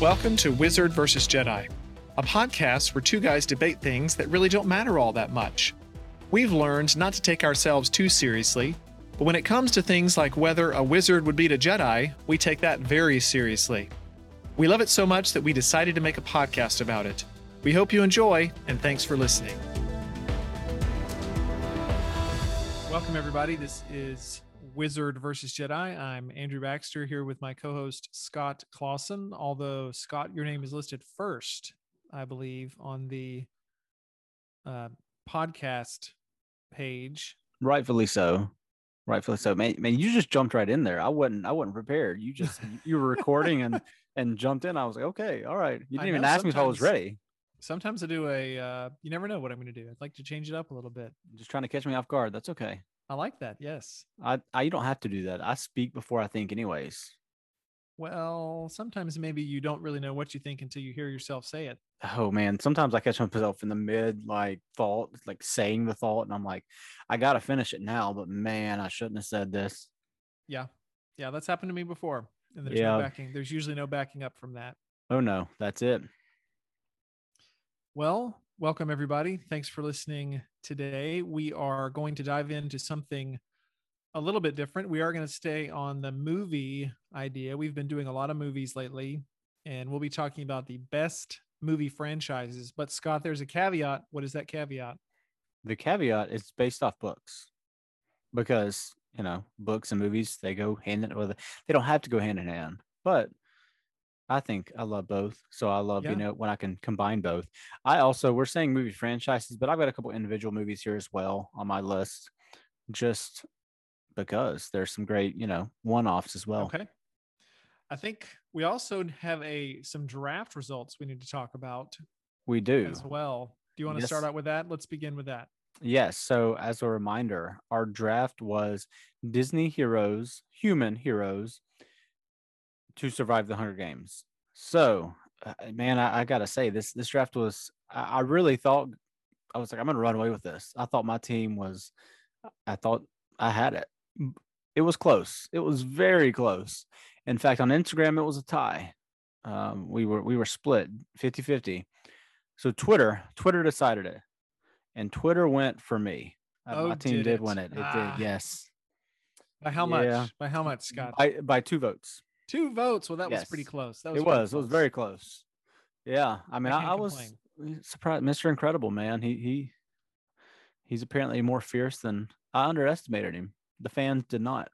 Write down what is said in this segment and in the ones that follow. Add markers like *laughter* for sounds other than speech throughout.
Welcome to Wizard vs. Jedi, a podcast where two guys debate things that really don't matter all that much. We've learned not to take ourselves too seriously, but when it comes to things like whether a wizard would beat a Jedi, we take that very seriously. We love it so much that we decided to make a podcast about it. We hope you enjoy, and thanks for listening. Welcome, everybody. This is Wizard versus Jedi. I'm Andrew Baxter here with my co-host Scott Clausen. Although Scott, your name is listed first, I believe, on the uh, podcast page. Rightfully so. Rightfully so. Man, man, you just jumped right in there. I wasn't I wasn't prepared. You just you were recording and *laughs* and jumped in. I was like, okay, all right. You didn't even ask me if I was ready. Sometimes I do a uh, you never know what I'm gonna do. I'd like to change it up a little bit. Just trying to catch me off guard. That's okay. I like that. Yes. I, I you don't have to do that. I speak before I think, anyways. Well, sometimes maybe you don't really know what you think until you hear yourself say it. Oh man, sometimes I catch myself in the mid like thought, like saying the thought, and I'm like, I gotta finish it now, but man, I shouldn't have said this. Yeah, yeah, that's happened to me before, and there's Yeah. no backing. There's usually no backing up from that. Oh no, that's it. Well, welcome everybody. Thanks for listening today. We are going to dive into something a little bit different. We are going to stay on the movie idea. We've been doing a lot of movies lately, and we'll be talking about the best movie franchises. But Scott, there's a caveat. What is that caveat? The caveat is based off books because you know books and movies they go hand in with they don't have to go hand in hand, but I think I love both. So I love, Yeah. you know, when I can combine both. I also, we're saying movie franchises, but I've got a couple individual movies here as well on my list, just because there's some great, you know, one offs as well. Okay. I think we also have a some draft results we need to talk about We do. as well. Do you want to Yes. start out with that? Let's begin with that. Yes. So, as a reminder, our draft was Disney heroes, human heroes to survive the Hunger Games. So, uh, man, I, I got to say, this this draft was, I, I really thought, I was like, I'm going to run away with this. I thought my team was, I thought I had it. It was close. It was very close. In fact, on Instagram, it was a tie. Um, we were we were split 50 50. So Twitter, Twitter decided it and Twitter went for me. Uh, Oh, my team did did, win it. It Ah. did, yes, By how much? By how much, Scott? by by two votes. Two votes. Well, that was pretty close. That was It was. It was very close. Yeah, I mean, I, can't I was surprised. Mr. Incredible, man. He he he's apparently more fierce than I underestimated him. The fans did not.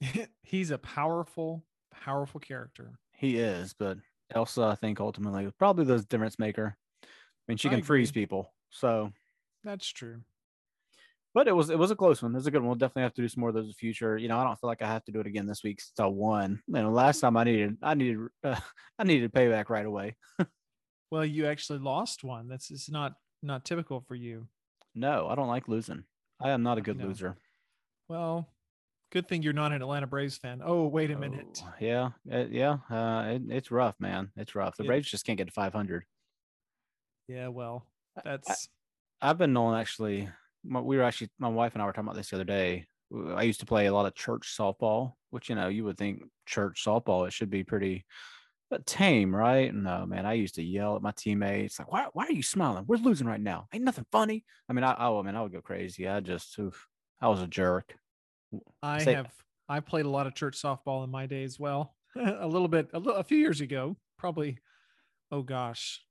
*laughs* He's a powerful, powerful character. He is, but Elsa, I think, ultimately was probably the difference maker. I mean, she I can freeze people. So, That's true. But it was it was a close one. It was a good one. We'll definitely have to do some more of those in the future. You know, I don't feel like I have to do it again this week since I won. You know, last time I needed I needed uh, *laughs* I needed payback right away. Well, you actually lost one. That's it's not not typical for you. No, I don't like losing. I am not a good loser. Well, good thing you're not an Atlanta Braves fan. Oh, wait a minute. Oh, yeah, uh, yeah. Uh, it, it's rough, man. It's rough. The It- Braves just can't get to 500. Yeah, well, that's I've been known actually. My, we were actually my wife and I were talking about this the other day. I used to play a lot of church softball, which you know you would think church softball it should be pretty but tame, right? No, man. I used to yell at my teammates like, "Why? Why are you smiling? We're losing right now. Ain't nothing funny." I mean, I, oh, I mean, I would go crazy. I just, oof, I was a jerk. I say- have I played a lot of church softball in my day as well. *laughs* a little bit a, li- a few years ago, probably. Oh gosh,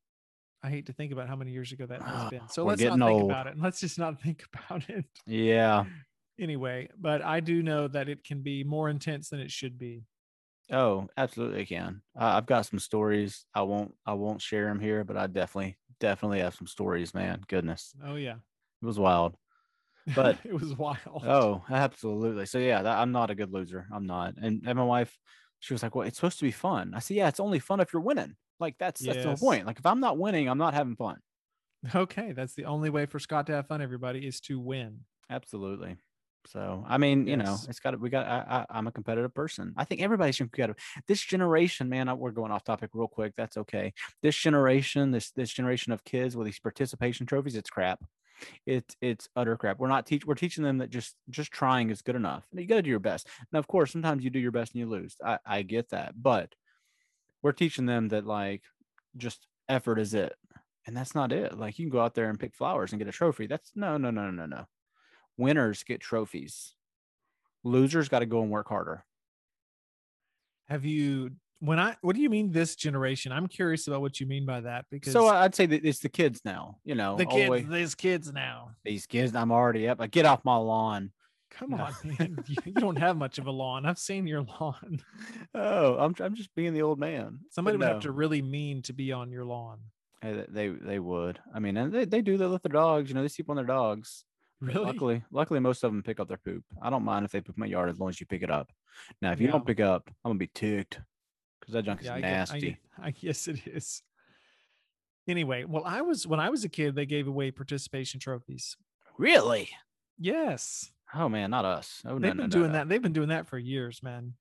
I hate to think about how many years ago that has *sighs* been. So We're let's not think old. about it. and Let's just not *laughs* think about it. Yeah. Anyway, but I do know that it can be more intense than it should be. Oh, absolutely can. Uh, I've got some stories. I won't. I won't share them here, but I definitely, definitely have some stories. Man, goodness, Oh yeah, it was wild. But- *laughs* it was wild. Oh, absolutely. So yeah, that, I'm not a good loser. I'm not. And, and my wife, she was like, "Well, it's supposed to be fun." I said, "Yeah, it's only fun if you're winning. Like that's that's the whole point. Like if I'm not winning, I'm not having fun." Okay, that's the only way for Scott to have fun. Everybody is to win. Absolutely. So I mean, you know, it's got to. We got. I, I, I'm a competitive person. I think everybody's competitive. This generation, man. I, we're going off topic real quick. That's okay. This generation, this this generation of kids with these participation trophies, it's crap. It's it's utter crap. We're not teach. We're teaching them that just just trying is good enough. You got to do your best. Now, of course, sometimes you do your best and you lose. I I get that, but we're teaching them that like just effort is it. And that's not it. Like you can go out there and pick flowers and get a trophy. That's no, no, no, no, no. Winners get trophies. Losers got to go and work harder. Have you when I what do you mean this generation? I'm curious about what you mean by that because So I'd say that it's the kids now, you know. the kids, these kids now. these kids, I'm already up. Like, get off my lawn. Come No. on, *laughs* man. you, you don't have much of a lawn. I've seen your lawn. *laughs* Oh, I'm I'm just being the old man. But Somebody would have to really mean to be on your lawn. Hey, they they would. I mean, and they, they do. They let their dogs. You know, they sleep on their dogs. Really? Luckily, luckily, most of them pick up their poop. I don't mind if they poop my yard as long as you pick it up. Now, if you Yeah. don't pick up, I'm gonna be ticked because that junk is Yeah, I, get- nasty. I, *laughs* get- I guess it is. Anyway, well, I was when I was a kid, they gave away participation trophies. Really? Yes, Oh man, not us. Oh they've no, been no, doing no. that. They've been doing that for years, man.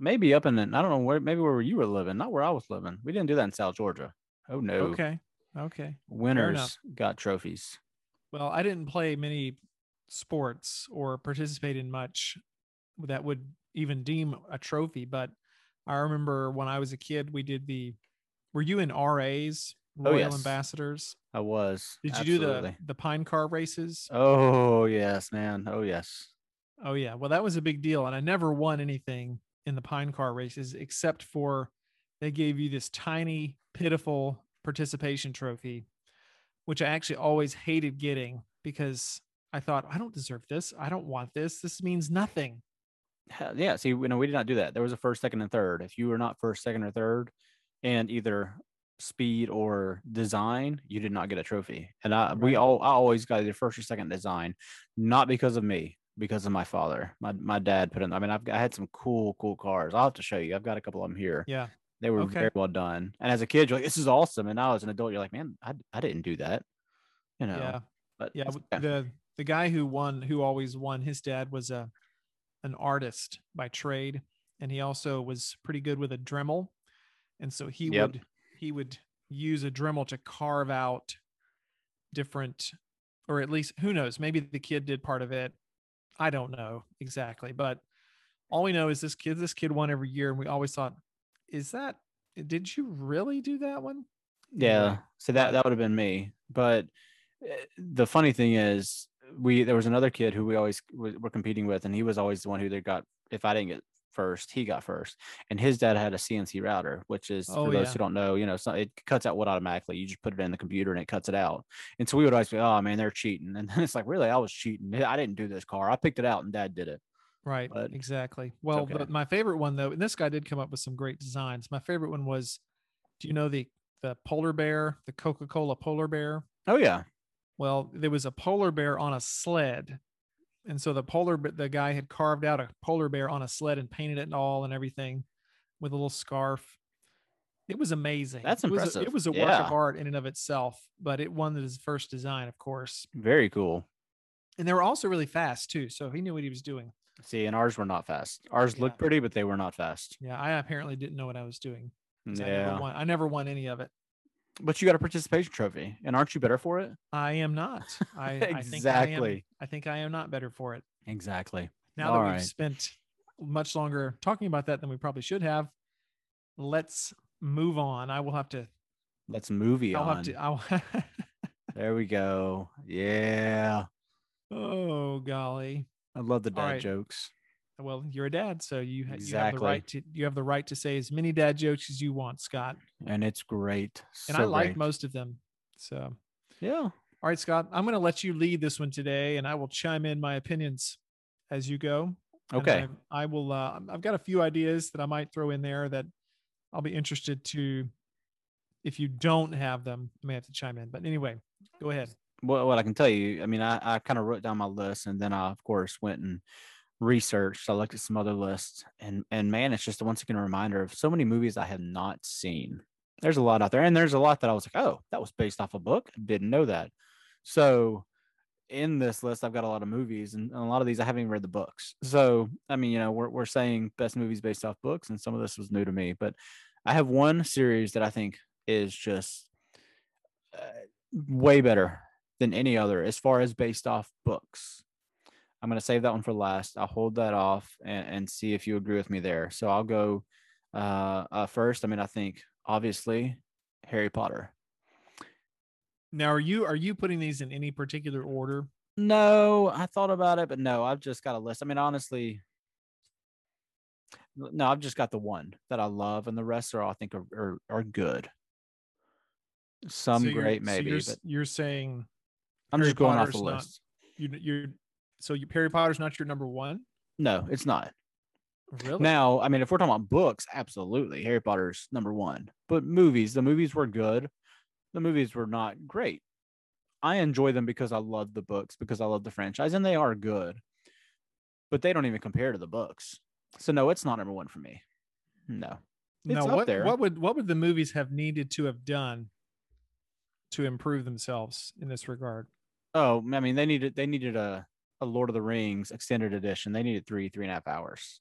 Maybe up in the, I don't know where. Maybe where you were living, not where I was living. We didn't do that in South Georgia. Oh no. Okay, okay. Winners got trophies. Well, I didn't play many sports or participate in much that would even deem a trophy, but I remember when I was a kid, we did the. Were you in RAs, Oh, Royal yes. Ambassadors? I was. Did you do the the pine car races? Oh yes, man. Oh yes. Oh yeah, well that was a big deal, and I never won anything in the pine car races except for they gave you this tiny, pitiful participation trophy, which I actually always hated getting because I thought I don't deserve this. I don't want this. This means nothing. Yeah, see, you know, we did not do that. There was a first, second, and third. If you were not first, second, or third, and either speed or design, you did not get a trophy. And I, we all, I always got either first or second design, not because of me, because of my father. My my dad put in. I mean, I've I had some cool, cool cars. I'll have to show you. I've got a couple of them here. Yeah, They were Okay. very well done. And as a kid, you're like, this is awesome. And now as an adult, you're like, man, I, I didn't do that. You know. yeah, But yeah. w- The the guy who won, who always won, his dad was a an artist by trade, and he also was pretty good with a Dremel, and so he Yep. would he would use a Dremel to carve out different, or at least who knows, maybe the kid did part of it. I don't know exactly, but all we know is this kid this kid won every year, and we always thought, is that did you really do that one? Yeah. So that that would have been me. But uh, the funny thing is, we there was another kid who we always were competing with, and he was always the one who they got. If I didn't get first, he got first. And his dad had a CNC router, which is Oh, for those yeah. who don't know, you know, so it cuts out wood automatically. You just put it in the computer and it cuts it out. And so we would always be, oh man, they're cheating. And then it's like, really, I was cheating. I didn't do this car. I picked it out, and Dad did it. Right, but exactly. Well, okay. the, my favorite one though, and this guy did come up with some great designs. My favorite one was, do you know the the polar bear, the Coca Cola polar bear? Oh yeah, Well, there was a polar bear on a sled, and so the polar the guy had carved out a polar bear on a sled and painted it and all and everything, with a little scarf. It was amazing. That's it was a- impressive. it was a work of art in and of itself, but it won his first design, of course. very cool. And they were also really fast too, so he knew what he was doing. See, and ours were not fast. Ours Yeah. looked pretty, but they were not fast. Yeah, I apparently didn't know what I was doing. 'cause I Yeah. never won. I never won any of it. But you got a participation trophy, and aren't you better for it? I am not. I, *laughs* I think I am. Exactly. I think I am not better for it. Exactly. Now All that we've right. spent much longer talking about that than we probably should have, let's move on. I will have to. Let's movie I'll on. have to. I'll, *laughs* There we go. Yeah. oh golly. I love the dad right. jokes. Well, you're a dad, so you, ha- you have the Exactly. right to you have the right to say as many dad jokes as you want, Scott. And it's great. And So I like great. most of them. So Yeah. All right, Scott, I'm going to let you lead this one today, and I will chime in my opinions as you go. Okay. I, I will. Uh, I've got a few ideas that I might throw in there that I'll be interested to. If you don't have them, I may have to chime in. But anyway, go ahead. Well, what I can tell you, I mean, I, I kind of wrote down my list and then I, of course, went and researched. I looked at some other lists and, and man, it's just a once again a reminder of so many movies I have not seen. There's a lot out there. And there's a lot that I was like, oh, that was based off a book. Didn't know that. So in this list, I've got a lot of movies and, and a lot of these I haven't even read the books. So, I mean, you know, we're, we're saying best movies based off books and some of this was new to me, but I have one series that I think is just uh, way better than any other as far as based off books. I'm going to save that one for last. I'll hold that off and, and see if you agree with me there. So I'll go Uh, uh, first, I mean, I think obviously Harry Potter. Now, are you are you putting these in any particular order? No, I thought about it, but no, I've just got a list. I mean, honestly, no, I've just got the one that I love, and the rest are all I think are are, are good. Some So great, so maybe, you're, but you're saying I'm Harry just going off Potter's the not- list. you you're so you, Harry Potter's not your number one. No, it's not. Really? Now, I mean, if we're talking about books, absolutely, Harry Potter's number one. But movies, the movies were good. The movies were not great. I enjoy them because I love the books, because I love the franchise, and they are good. But they don't even compare to the books. So no, it's not number one for me. No. it's up what there. what would what would the movies have needed to have done to improve themselves in this regard? Oh, I mean, they needed they needed a, a Lord of the Rings extended edition. They needed three, three and a half hours.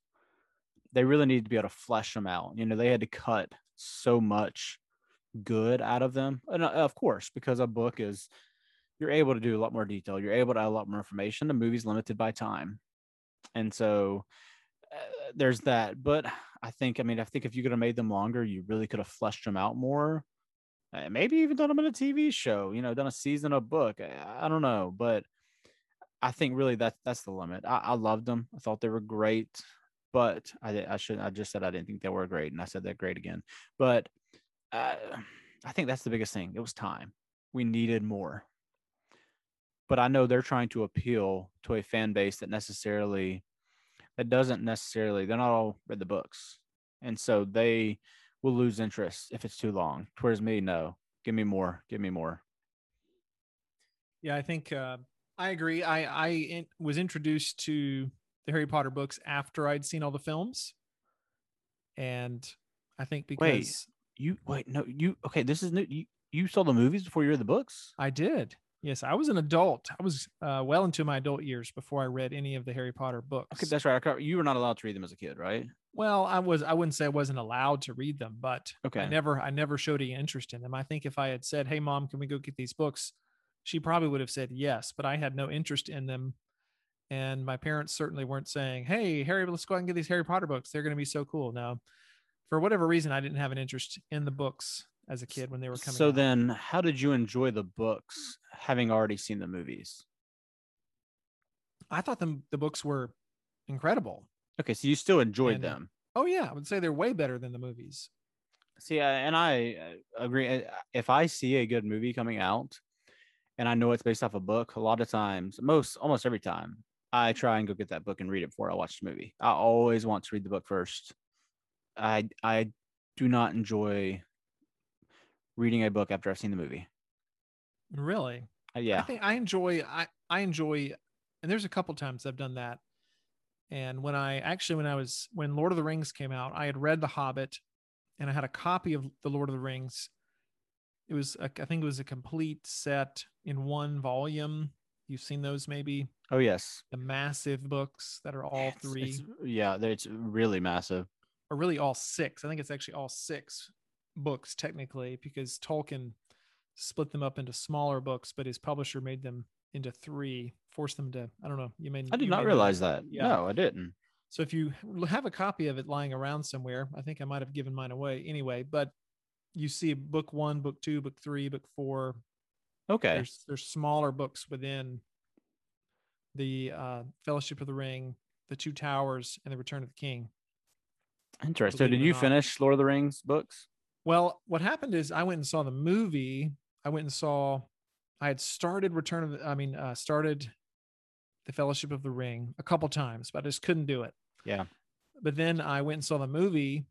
They really needed to be able to flesh them out. You know, they had to cut so much good out of them. And uh, of course, because a book is you're able to do a lot more detail. You're able to add a lot more information. The movie's limited by time. And so uh, there's that. But I think, I mean, I think if you could have made them longer, you really could have fleshed them out more. Uh, maybe even done them in a TV show, you know, done a season of book. I, I don't know. But I think really that that's the limit. I, I loved them. I thought they were great, but I I should I just said I didn't think they were great, and I said that great again. But uh, I think that's the biggest thing. It was time. We needed more. But I know they're trying to appeal to a fan base that necessarily that doesn't necessarily they're not all read the books, and so they will lose interest if it's too long. Whereas me, no, give me more, give me more. Yeah, I think uh, I agree. I I in, was introduced to the Harry Potter books after I'd seen all the films, and I think because Wait. You wait, no, you okay? This is new. You you saw the movies before you read the books? I did. Yes, I was an adult. I was uh, well into my adult years before I read any of the Harry Potter books. Okay, that's right. You were not allowed to read them as a kid, right? well, I was. I wouldn't say I wasn't allowed to read them, but Okay. I never. I never showed any interest in them. I think if I had said, "Hey, mom, can we go get these books?" She probably would have said yes, but I had no interest in them. And my parents certainly weren't saying, "Hey, Harry, let's go out and get these Harry Potter books. They're going to be so cool." Now, for whatever reason, I didn't have an interest in the books as a kid when they were coming. So out. then, how did you enjoy the books having already seen the movies? I thought them the books were incredible. Okay, so you still enjoyed And, them. Oh yeah, I would say they're way better than the movies. See, and I uh, agree. If I see a good movie coming out, and I know it's based off a book, a lot of times, most almost every time, I try and go get that book and read it before I watch the movie. I always want to read the book first. I I do not enjoy reading a book after I've seen the movie. Really, Uh, I yeah, think I enjoy. I I enjoy, and there's a couple times I've done that. And when I actually when I was when Lord of the Rings came out, I had read The Hobbit, and I had a copy of the Lord of the Rings. It was a, I think it was a complete set in one volume. You've seen those maybe oh yes, the massive books that are all It's- three it's- yeah, it's really massive. or really all six. I think it's actually all six books technically because Tolkien split them up into smaller books, but his publisher made them into three, forced them to. I don't know. You may. I did not realize that. Yeah. No, I didn't. So if you have a copy of it lying around somewhere, I think I might have given mine away anyway. But you see book one, book two, book three, book four. Okay. There's there's smaller books within the uh, Fellowship of the Ring, the Two Towers, and the Return of the King. Interesting. So did you not. finish Lord of the Rings books? Well, what happened is I went and saw the movie. I went and saw. I had started Return of. The, I mean, uh, started the Fellowship of the Ring a couple times, but I just couldn't do it. Yeah. But then I went and saw the movie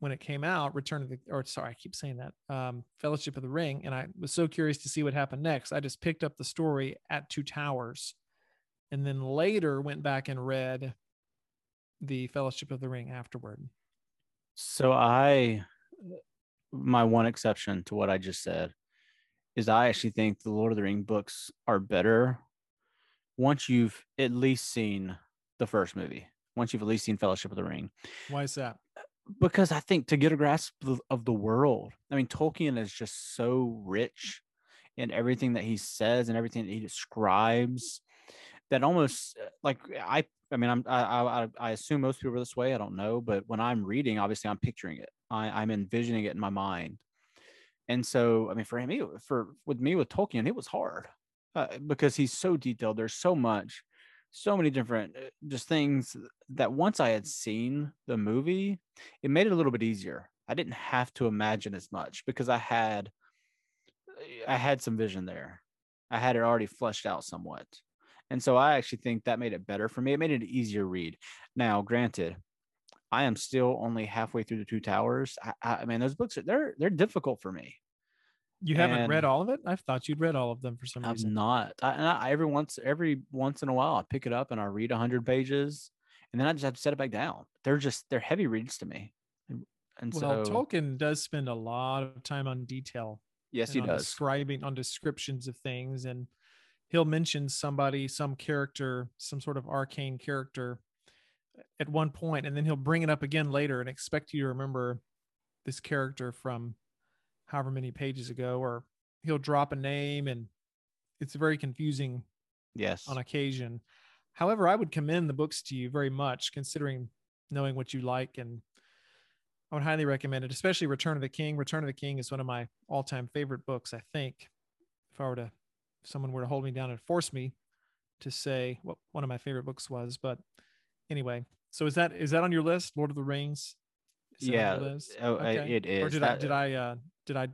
when it came out. Return of the. Or sorry, I keep saying that. Um, Fellowship of the Ring, and I was so curious to see what happened next. I just picked up the story at Two Towers, and then later went back and read the Fellowship of the Ring afterward. So I, my one exception to what I just said is I actually think the Lord of the Ring books are better once you've at least seen the first movie. Once you've at least seen Fellowship of the Ring, Why is that? Because I think to get a grasp of- the world, I mean, Tolkien is just so rich in everything that he says and everything that he describes. that almost uh, like I I mean I'm I I, I assume most people are this way. I don't know, but when I'm reading, obviously I'm picturing it. I, I'm envisioning it in my mind. And so, I mean, for me, for with me with Tolkien, it was hard uh, because he's so detailed. There's so much, so many different uh, just things that once I had seen the movie, it made it a little bit easier. I didn't have to imagine as much because I had I had some vision there. I had it already fleshed out somewhat. And so I actually think that made it better for me. It made it an easier read. Now, granted, I am still only halfway through the two towers. I, I mean, those books are they're they're difficult for me. You haven't And- read all of it? I thought you'd read all of them for some reason. I'm reason. not. I, and I, every once every once in a while, I pick it up and I read hundred pages, and then I just have to set it back down. They're just they're heavy reads to me. And, well, so Tolkien does spend a lot of time on detail. yes, he does. describing on descriptions of things and he'll mention somebody some character some sort of arcane character at one point and then he'll bring it up again later and expect you to remember this character from however many pages ago or he'll drop a name and it's very confusing Yes. on occasion however i would commend the books to you very much considering knowing what you like and i would highly recommend it especially return of the king return of the king is one of my all-time favorite books i think if i were to if someone were to hold me down and force me to say what one of my favorite books was but anyway so is that is that on your list lord of the rings Is yeah. Oh, Okay. it is. or did That- i did i uh did i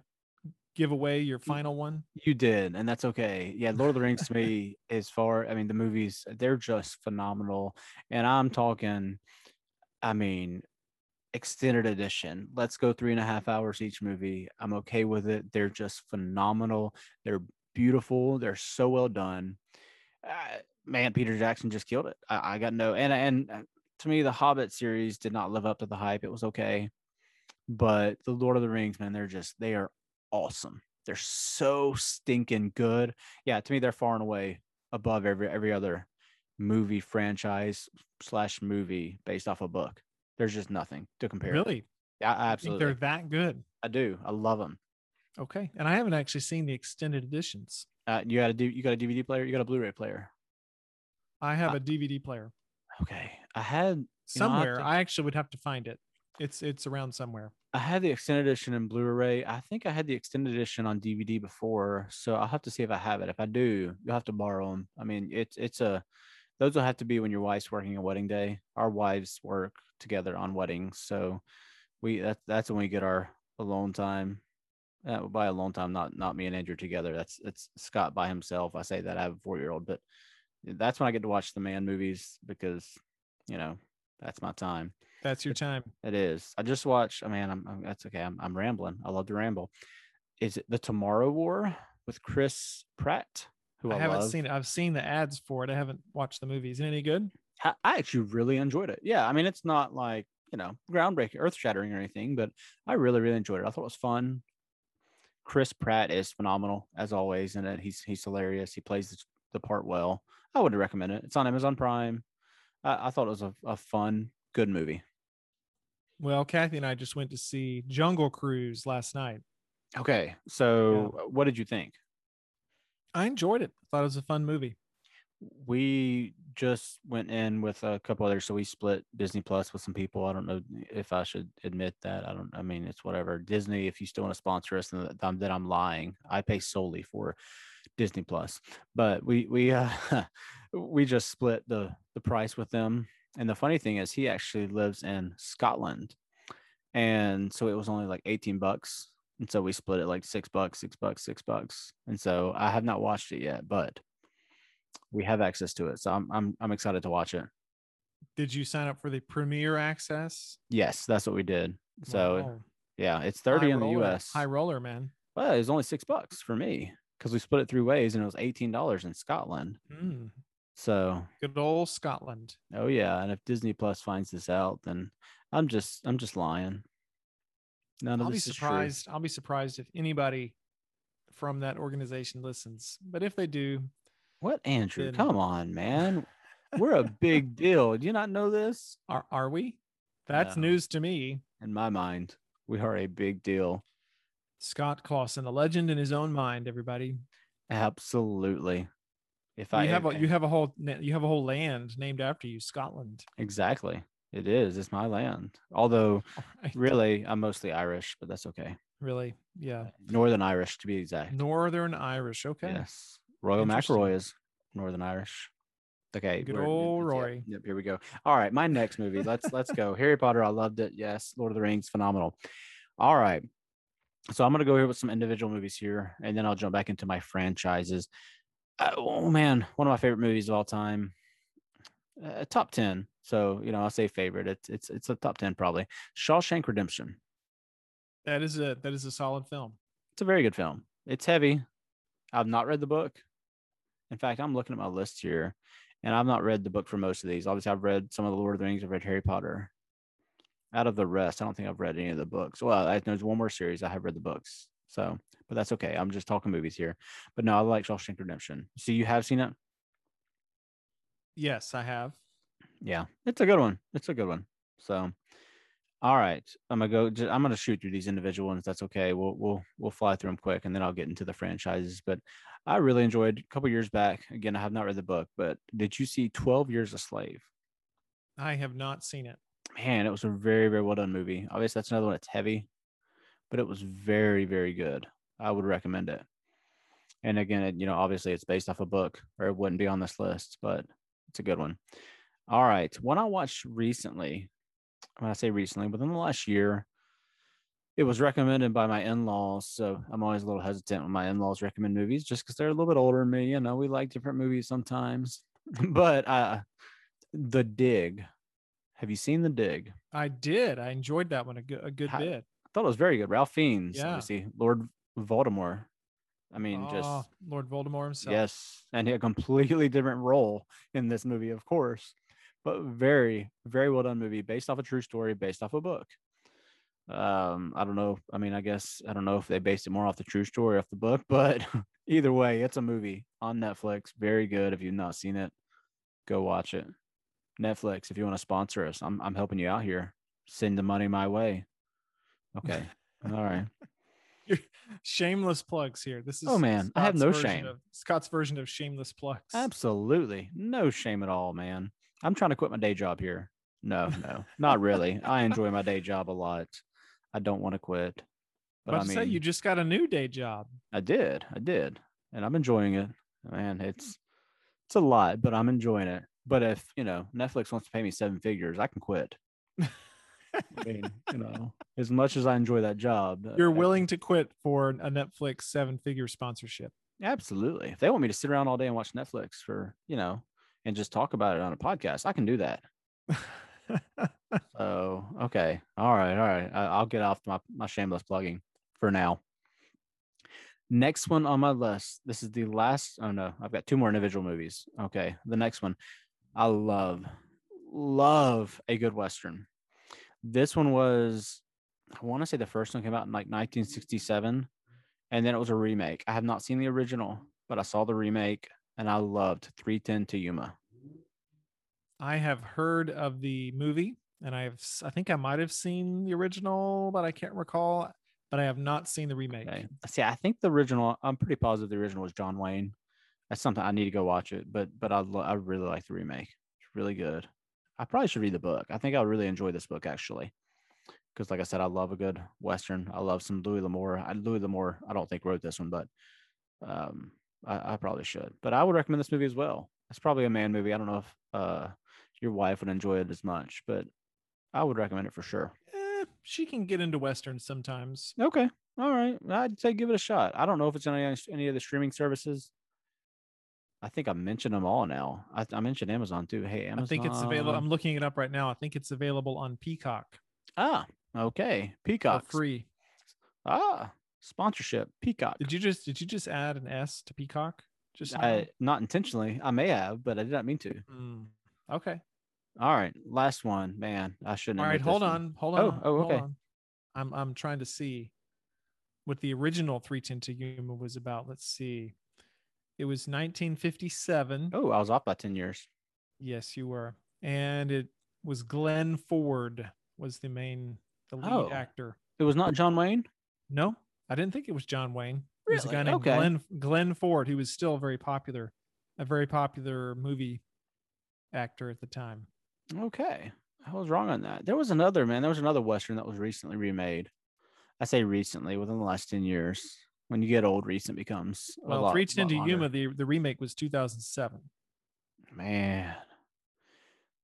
give away your final one You did, and that's okay. Yeah, Lord of the Rings to me *laughs* is far. I mean, the movies they're just phenomenal, and I'm talking. I mean, extended edition. Let's go three and a half hours each movie. I'm okay with it. They're just phenomenal. They're beautiful. They're so well done. Uh, man, Peter Jackson just killed it. I, I got no, and and uh, to me, the Hobbit series did not live up to the hype. It was okay, but the Lord of the Rings, man, they're just they are awesome. They're so stinking good. Yeah, to me, they're far and away above every every other movie franchise slash movie based off a book. There's just nothing to compare. really Yeah, i think absolutely. they're that good I do. I love them. okay and i haven't actually seen the extended editions Uh, you got a you got a DVD player. You got a Blu-ray player. I have Uh, a DVD player Okay, I had You know, somewhere. to- I actually would have to find it. It's it's around somewhere. I had the extended edition in Blu-ray. I think I had the extended edition on DVD before, so I'll have to see if I have it. If I do, you'll have to borrow them. I mean, it's it's a those will have to be when your wife's working a wedding day. Our wives work together on weddings, so we that's that's when we get our alone time. Uh, by alone time, not not me and Andrew together. That's it's Scott by himself. I say that I have a four year old, but that's when I get to watch the man movies because you know that's my time. That's your time. It is. I just watched. I mean, I'm, I'm that's okay. I'm, I'm rambling. I love to ramble. Is it the Tomorrow War with Chris Pratt? Who I, I haven't love? seen it. I've seen the ads for it. I haven't watched the movie. Is it any good? I, I actually really enjoyed it. Yeah, I mean, it's not like you know groundbreaking, earth shattering or anything, but I really, really enjoyed it. I thought it was fun. Chris Pratt is phenomenal as always in it. He's he's hilarious. He plays the, the part well. I would recommend it. It's on Amazon Prime. I, I thought it was a, a fun, good movie. Well, Kathy and I just went to see Jungle Cruise last night. Okay, so uh, what did you think? I enjoyed it. I Thought it was a fun movie. we just went in with a couple others so we split disney plus with some people i don't know if i should admit that i don't i mean it's whatever disney if you still want to sponsor us then I'm, that I'm lying i pay solely for disney plus but we we uh *laughs* we just split the the price with them and the funny thing is he actually lives in scotland and so it was only like 18 bucks and so we split it like six bucks six bucks six bucks and so i have not watched it yet but we have access to it. So I'm I'm I'm excited to watch it. Did you sign up for the premiere access? Yes, that's what we did. So Wow. yeah, it's 30 High in the. US. High roller, man. Well, it was only six bucks for me because we split it three ways and it was eighteen dollars in Scotland. Mm, So good old Scotland. oh yeah, and if Disney Plus finds this out, then I'm just I'm just lying. None of I'll be this is true. surprised. I'll be surprised if anybody from that organization listens. But if they do, What Andrew? Then- Come on, man. *laughs* We're a big deal. Do you not know this? are are we? That's No. news to me. In my mind, we are a big deal. Scott Clausen, a legend in his own mind. Everybody. Absolutely. If You I have a you have a whole you have a whole land named after you, Scotland. exactly, it is. It's my land. Although *laughs* Right. really, I'm mostly Irish, but that's okay. Really? Yeah. Uh, Northern Irish to be exact. Northern Irish. Okay. Yes. Royal. McElroy is Northern Irish. Okay. Good old yep, Yep, here we go. All right, my next movie. *laughs* Let's let's go. Harry Potter. I loved it. Yes. Lord of the Rings, phenomenal. All right. So I'm gonna go here with some individual movies here, and then I'll jump back into my franchises. Uh, oh man, one of my favorite movies of all time. Uh, top ten. So you know, I'll say favorite. It's it's it's a top ten probably. Shawshank Redemption. That is a that is a solid film. It's a very good film. It's heavy. I've not read the book. In fact, I'm looking at my list here, and I've not read the book for most of these. Obviously, I've read some of the Lord of the Rings. I've read Harry Potter. Out of the rest, I don't think I've read any of the books. Well, I, there's one more series I have read the books. So, but that's okay. I'm just talking movies here. But no, I like Shawshank Redemption. So you have seen it? Yes, I have. Yeah, it's a good one. It's a good one. So, all right, I'm gonna go. ju- I'm gonna shoot through these individual ones. That's okay. We'll we'll we'll fly through them quick, and then I'll get into the franchises. But I really enjoyed a couple years back. Again, I have not read the book, but did you see Twelve Years a Slave? I have not seen it. Man, it was a very very well done movie. Obviously, that's another one that's heavy, but it was very very good. I would recommend it. And again, it, you know, obviously it's based off a book, or it wouldn't be on this list, but it's a good one. All right, one I watched recently. When I say recently, within the last year, it was recommended by my in-laws. So I'm always a little hesitant when my in-laws recommend movies, just because they're a little bit older than me. You know, we like different movies sometimes. *laughs* but uh, The Dig. Have you seen The Dig? I did. I enjoyed that one a good a good How- bit. Thought it was very good. Ralph Fiennes, Yeah. obviously, Lord Voldemort. I mean, just Oh, Lord Voldemort himself. Yes, and a completely *laughs* different role in this movie, of course, but very, very well done movie based off a true story, based off a book. Um, I don't know. I mean, I guess I don't know if they based it more off the true story or off the book, *laughs* but either way, it's a movie on Netflix. Very good. If you've not seen it, go watch it. Netflix, if you want to sponsor us, I'm I'm helping you out here. Send the money my way. Okay. All right. *laughs* Shameless plugs here. This is Oh, man, I have no shame. Of, Scott's version of shameless plugs. Absolutely. No shame at all, man. I'm trying to quit my day job here. No, no, not really. I enjoy my day job a lot. I don't want to quit. But But I mean, say you just got a new day job. I did. I did. And I'm enjoying it. Man, it's it's a lot, but I'm enjoying it. But if, you know, Netflix wants to pay me seven figures, I can quit. *laughs* I mean, you know, as much as I enjoy that job. Uh, You're I- willing to quit for a Netflix seven figure sponsorship. Absolutely. If they want me to sit around all day and watch Netflix for, you know, and just talk about it on a podcast, I can do that. *laughs* Oh, okay. All right. All right. I, I'll get off my, my shameless plugging for now. Next one on my list. This is the last. Oh, no. I've got two more individual movies. Okay. The next one. I love, love a good Western. This one was, I want to say the first one came out in like 1967. And then it was a remake. I have not seen the original, but I saw the remake and I loved 310 to Yuma. I have heard of the movie and I have I think I might have seen the original, but I can't recall. But I have not seen the remake. Okay. See, I think the original. I'm pretty positive the original was John Wayne. That's something I need to go watch it. But but I lo- I really like the remake. It's really good. I probably should read the book. I think I'll really enjoy this book actually, because like I said, I love a good western. I love some Louis L'Amour. I, Louis L'Amour. I don't think wrote this one, but um, I, I probably should. But I would recommend this movie as well. It's probably a man movie. I don't know if uh your wife would enjoy it as much, but I would recommend it for sure. Eh, she can get into westerns sometimes. Okay. All right. I'd say give it a shot. I don't know if it's on any, any of the streaming services. I think I mentioned them all now. I, I mentioned Amazon too. Hey, Amazon. I think it's available. I'm looking it up right now. I think it's available on Peacock ah, okay. for Peacock. free. Ah, sponsorship. Peacock. Did you just did you just add an S to Peacock? Just? I, not intentionally. I may have, but I did not mean to. Mm, okay. All right. Last one. Man, I shouldn't All right. have right. made this Hold on. Hold Oh, on. oh, hold okay. on. I'm I'm trying to see what the original 310 to Yuma was about. Let's see. It was 1957. Oh, I was off by 10 years. Yes, you were. And it was Glenn Ford was the main the lead Oh. actor. It was not John Wayne? No, I didn't think it was John Wayne. It was a guy named Okay. Glenn Glenn Ford who was still very popular a very popular movie actor at the time. Okay. I was wrong on that. There was another man. There was another western that was recently remade. I say recently, within the last ten years. When you get old, recent becomes Well, lot- Three lot Ten longer. Yuma, the the remake was 2007. Man,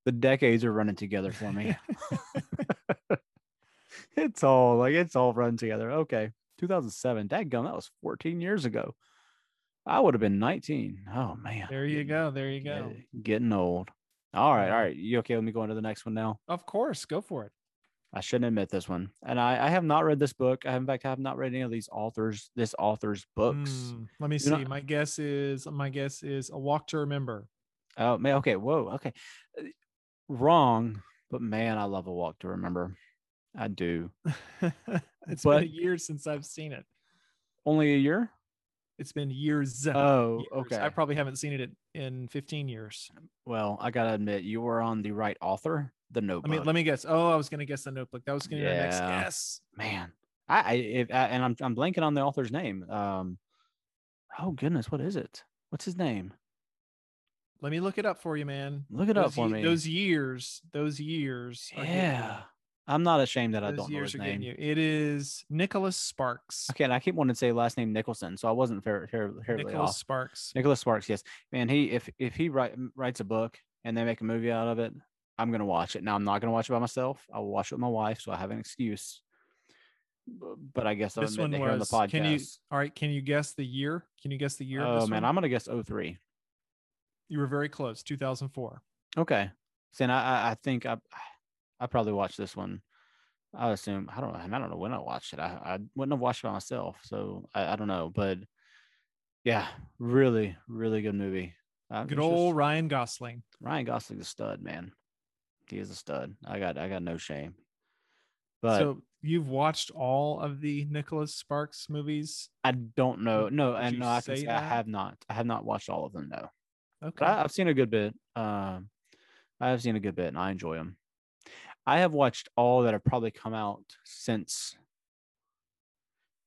the decades are running together for me. *laughs* *laughs* it's all like it's all run together. Okay, 2007. Dadgum, that was 14 years ago. I would have been 19. Oh man. there you go. There you go. Getting old. All right. All right. You okay with me going to the next one now? Of course, go for it. I shouldn't admit this one, and I, I have not read this book. I, have, in fact, I have not read any of these authors, this author's books. Hmm, let me Do see. not- my guess is my guess is a walk to remember. Oh man, okay, whoa, okay, Uh, wrong, but man, I love a walk to remember. I do. *laughs* it's been a year since I've seen it. Only a year? It's been years. Oh, years. okay. I probably haven't seen it in 15 years. Well, I gotta admit, you were on the right author. The Notebook. me let me guess. Oh, I was gonna guess the Notebook. That was gonna be my next guess. man. I, I if I, and I'm I'm blanking on the author's name. Um, oh goodness, what is it? What's his name? Let me look it up for you, man. Look it up Those for ye- me. Those years, those years. are getting you. Yeah, I'm not ashamed that I don't know his name. you. It is Nicholas Sparks. Okay, and I keep wanting to say last name Nicholson, so I wasn't fair, fair, fairly Nicholas off. Sparks. Nicholas Sparks, yes, man. He if if he write, writes a book and they make a movie out of it, I'm gonna watch it. Now I'm not gonna watch it by myself. I'll watch it with my wife, so I have an excuse. But I guess I'll This one to on the was. podcast. Can you? All right. Can you guess the year? Can you guess the year? of oh man, one? I'm gonna guess 03. You were very close. 2004. Okay. See, and I, I- I think I, I probably watched this one. I assume I don't know. I don't know when I watched it. I, I wouldn't have watched it by myself, so I, I don't know. But yeah, really, really good movie. Uh, Good old Ryan Gosling. Ryan Gosling's a stud, man. He is a stud. I got, I got no shame. But so you've watched all of the Nicholas Sparks movies? I don't know. No, Would and no, I can say say I have not. I have not watched all of them. No. Okay. But I, I've seen a good bit. Um, I have seen a good bit, and I enjoy them. I have watched all that have probably come out since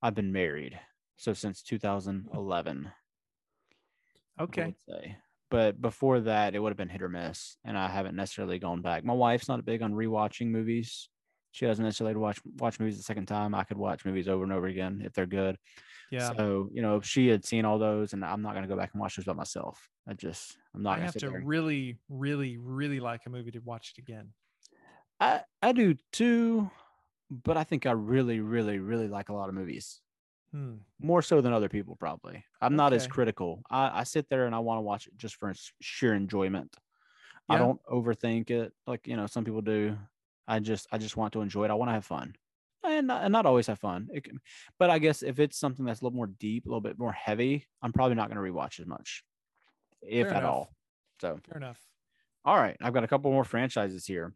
I've been married. So since 2011, I okay. But before that, it would have been hit or miss, and I haven't necessarily gone back. My wife's not big on rewatching movies. She doesn't necessarily watch watch movies the second time. I could watch movies over and over again if they're good. Yeah. So you know, if she had seen all those, and I'm not going to go back and watch those by myself. I just, I'm not I going to have to really, really, really like a movie to watch it again. I I do too, but I think I really, really, really like a lot of movies Hmm. more so than other people. Probably, I'm not as critical. I, I sit there and I want to watch it just for sheer enjoyment. I don't overthink it like you know some people do. I just I just want to enjoy it. I want to have fun, and not, and not always have fun. It can, but I guess if it's something that's a little more deep, a little bit more heavy, I'm probably not going to rewatch as much, if Fair at enough. all. So Fair enough. all right, I've got a couple more franchises here.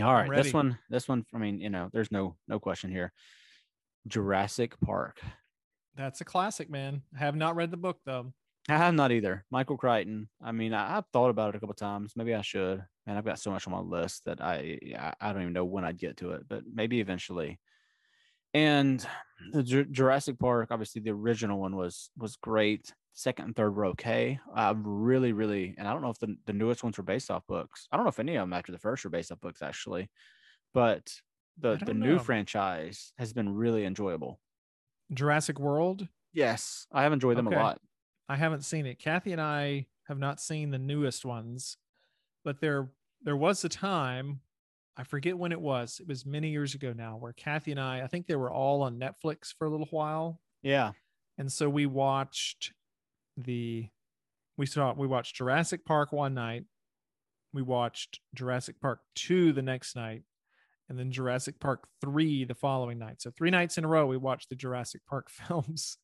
All right, this one, this one. I mean, you know, there's no no question here. Jurassic Park. That's a classic, man. I have not read the book though. I have not either. Michael Crichton. I mean, I, I've thought about it a couple times. Maybe I should. And I've got so much on my list that I I, I don't even know when I'd get to it, but maybe eventually. And the Ju- Jurassic Park, obviously the original one was was great. Second and third were okay. I really, really, and I don't know if the, the newest ones were based off books. I don't know if any of them after the first were based off books actually, but the the don't new franchise has been really enjoyable. Jurassic World. Yes, I have enjoyed them Okay. a lot. I haven't seen it. Kathy and I have not seen the newest ones, but there there was a time, I forget when it was. It was many years ago now, where Kathy and I, I think they were all on Netflix for a little while, Yeah, and so we watched the we saw we watched Jurassic Park one night, we watched Jurassic Park two the next night, and then Jurassic Park three the following night. So three nights in a row, we watched the Jurassic Park *laughs* films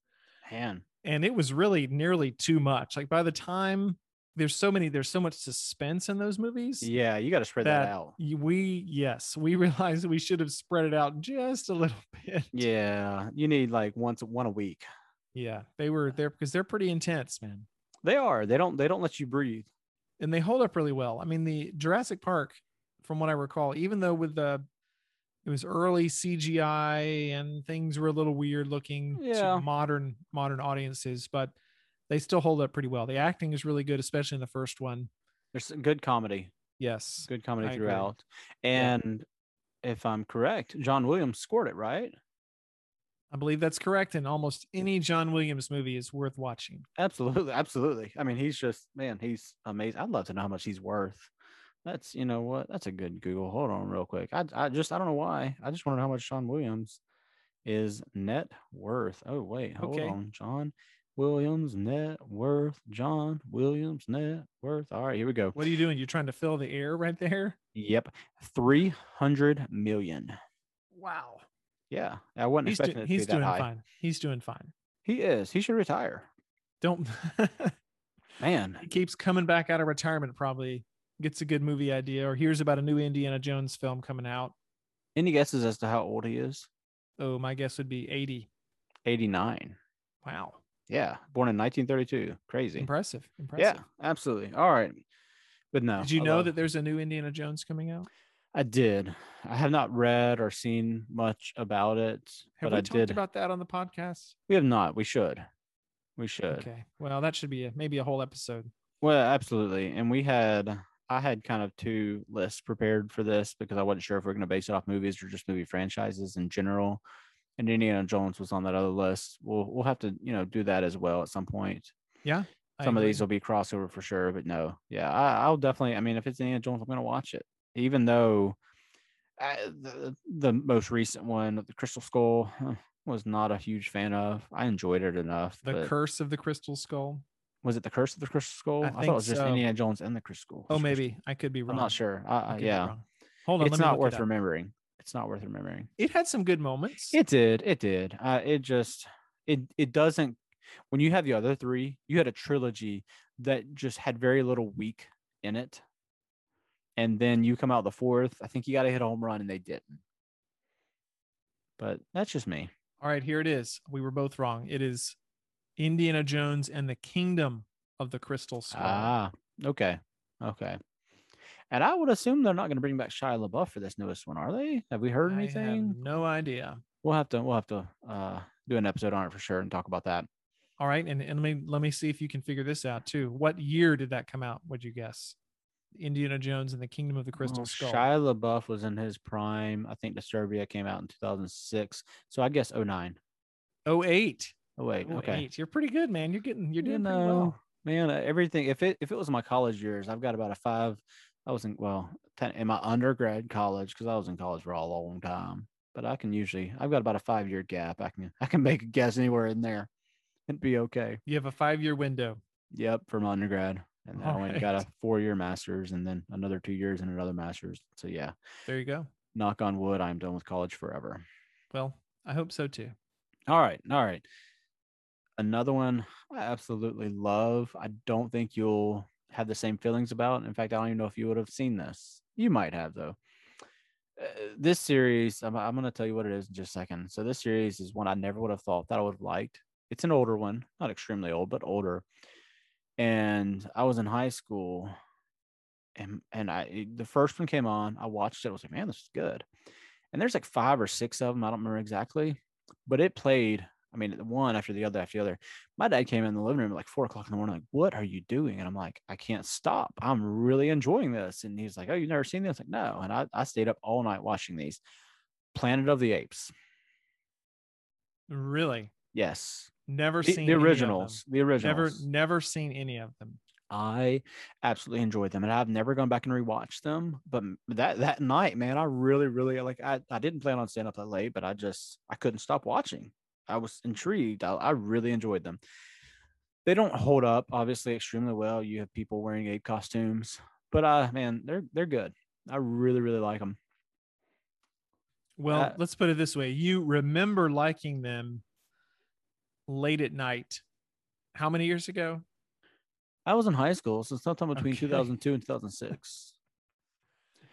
man. and it was really nearly too much. Like by the time there's so many, there's so much suspense in those movies. Yeah, you got to spread that, that out. we yes, we *laughs* realized we should have spread it out just a little *laughs* bit. Yeah, you need like once one a week. yeah, they were there because they're pretty intense, man, They are. They don't. They don't let you breathe. and they hold up really well. I mean, the Jurassic Park, from what I recall, even though with the it was early CGI and things were a little weird looking Yeah. to modern modern audiences, but they still hold up pretty well. The acting is really good, especially in the first one. There's some good comedy, Yes. good comedy I agree. throughout. Yeah. And if I'm correct, John Williams scored it, right? I believe that's correct. And almost any John Williams movie is worth watching. Absolutely, absolutely. I mean, he's just man, he's amazing. I'd love to know how much he's worth. That's you know what? That's a good Google. Hold on, real quick. I I just I don't know why. I just know how much Sean Williams is net worth. Oh wait, hold Okay. on, John Williams net worth. John Williams net worth. All right, here we go. What are you doing? You're trying to fill the air right there? Yep, three hundred million. Wow. Yeah, I wasn't He's, expecting do- it to he's be that doing high. fine. He's doing fine. He is. He should retire. Don't *laughs* Man, he keeps coming back out of retirement, probably gets a good movie idea or hears about a new Indiana Jones film coming out. any guesses as to how old he is? Oh, my guess would be 80. 89. Wow. Yeah, born in 1932. Crazy. Impressive. Impressive. Yeah, absolutely. All right. But no. Did you I know that there's a new Indiana Jones coming out? I did. I have not read or seen much about it, Have but we I talked did. about that on the podcast? we have not. We should. We should. Okay. Well, that should be a, maybe a whole episode. Well, absolutely. And we had I had kind of two lists prepared for this because I wasn't sure if we are going to base it off movies or just movie franchises in general. And Indiana Jones was on that other list. We'll we'll have to you know do that as well at some point. Yeah. I Some of agree. these will be crossover for sure, but no, yeah, I, I'll definitely. I mean, if it's Indiana Jones, I'm going to watch it, even though I, the the most recent one, the Crystal Skull, was not a huge fan of. I enjoyed it enough. The Curse of the Crystal Skull. Was it the Curse of the Crystal Skull? I thought it was just so. Indiana Jones and the Crystal Skull. Oh, maybe I could be wrong. I'm not sure. I, I I, could be yeah. Hold on. it's not worth it remembering. It's not worth remembering. It had some good moments. It did. It did. Uh, it just it it doesn't. When you have the other three, you had a trilogy that just had very little weak in it, and then you come out the fourth. I think you got to hit a home run, and they didn't. But that's just me. All right, here it is. We were both wrong. It is Indiana Jones and the Kingdom of the Crystal Skull. Ah, okay, okay. And I would assume they're not going to bring back Shia LaBeouf for this newest one, are they? Have we heard I anything? have no idea. We'll have to we'll have to uh, do an episode on it for sure and talk about that. All right, and, and let me let me see if you can figure this out too. What year did that come out? Would you guess? Indiana Jones and the Kingdom of the Crystal Well, Skull. Shia LaBeouf was in his prime. I think Disturbia came out in 2006. So I guess 09. Oh eight. Oh wait, Oh, okay. eight. You're pretty good, man. You're getting you're doing pretty know, well. man, uh, everything. If it if it was my college years, I've got about a five. I was in well ten, in my undergrad college because I was in college for a long time. But I can usually I've got about a five year gap. I can I can make a guess anywhere in there. It'd be okay. You have a five year window. Yep, from undergrad, and I All only got a four year master's, and then another two years and another master's. So yeah, There you go. knock on wood, I'm done with college forever. Well, I hope so too. All right, all right. Another one I absolutely love. I don't think you'll have the same feelings about. In fact, I don't even know if you would have seen this. You might have though. Uh, this series, I'm, I'm going to tell you what it is in just a second. So this series is one I never would have thought that I would have liked. It's an older one, not extremely old, but older. And I was in high school, and and I the first one came on. I watched it. I was like, man, this is good. And there's like five or six of them. I don't remember exactly, but it played. I mean, one after the other after the other. My dad came in the living room at like four o'clock in the morning, like, "What are you doing?" And I'm like, "I can't stop. I'm really enjoying this." And he's like, "Oh, you've never seen this?" Like, no. And I, I stayed up all night watching these. Planet of the Apes. Really, Yes, never the, seen the originals. The originals. never never seen any of them. I absolutely enjoyed them, and I've never gone back and rewatched them. But that that night, man, I really, really like. I I didn't plan on staying up that late, but I just I couldn't stop watching. I was intrigued. I, I really enjoyed them. They don't hold up, obviously, extremely well. You have people wearing ape costumes, but uh, man, they're they're good. I really, really like them. Well, Uh, let's put it this way: you remember liking them late at night. How many years ago? I was in high school, so sometime between Okay. 2002 and 2006.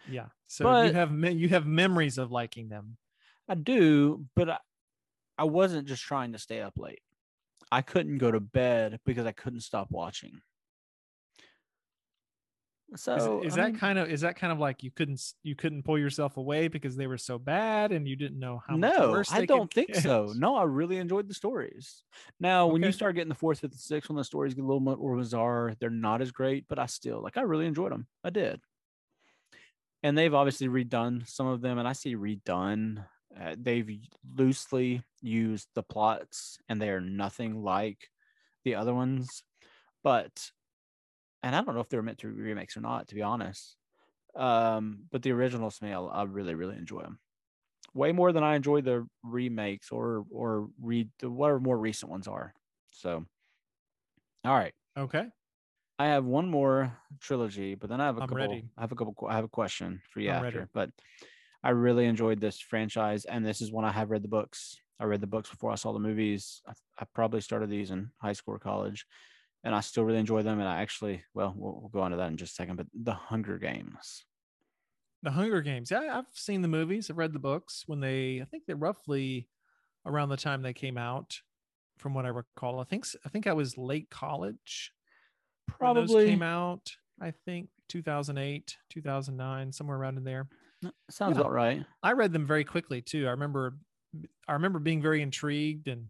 Yeah. So you have me- you have memories of liking them. I do, but I, I wasn't just trying to stay up late. I couldn't go to bed because I couldn't stop watching. So is, is that mean, kind of is that kind of like you couldn't you couldn't pull yourself away because they were so bad and you didn't know how much no? worse I don't could think so. No, I really enjoyed the stories. Now, when you start getting the fourth, fifth, and sixth, when the stories get a little bit more bizarre, they're not as great. But I still like. I really enjoyed them. I did. And they've obviously redone some of them, and I see redone. Uh, they've loosely used the plots, and they are nothing like the other ones. But, and I don't know if they were meant to be remakes or not, to be honest. Um, but the original Smell, I really, really enjoy them way more than I enjoy the remakes or or read the whatever more recent ones are. So, all right, Okay. I have one more trilogy, but then I have a I'm couple. ready. I have a couple. I have a question for you I'm after. ready. But I really enjoyed this franchise, and this is one I have read the books. I read the books before I saw the movies. I, I probably started these in high school or college, and I still really enjoy them. And I actually, well, we'll, we'll go on to that in just a second. But the Hunger Games. The Hunger Games. Yeah, I've seen the movies. I've read the books when they. I think they're roughly around the time they came out, from what I recall. I think I think I was late college. Probably came out. I think 2008, 2009, somewhere around in there. Sounds yeah. about right. I read them very quickly too. I remember, I remember being very intrigued, and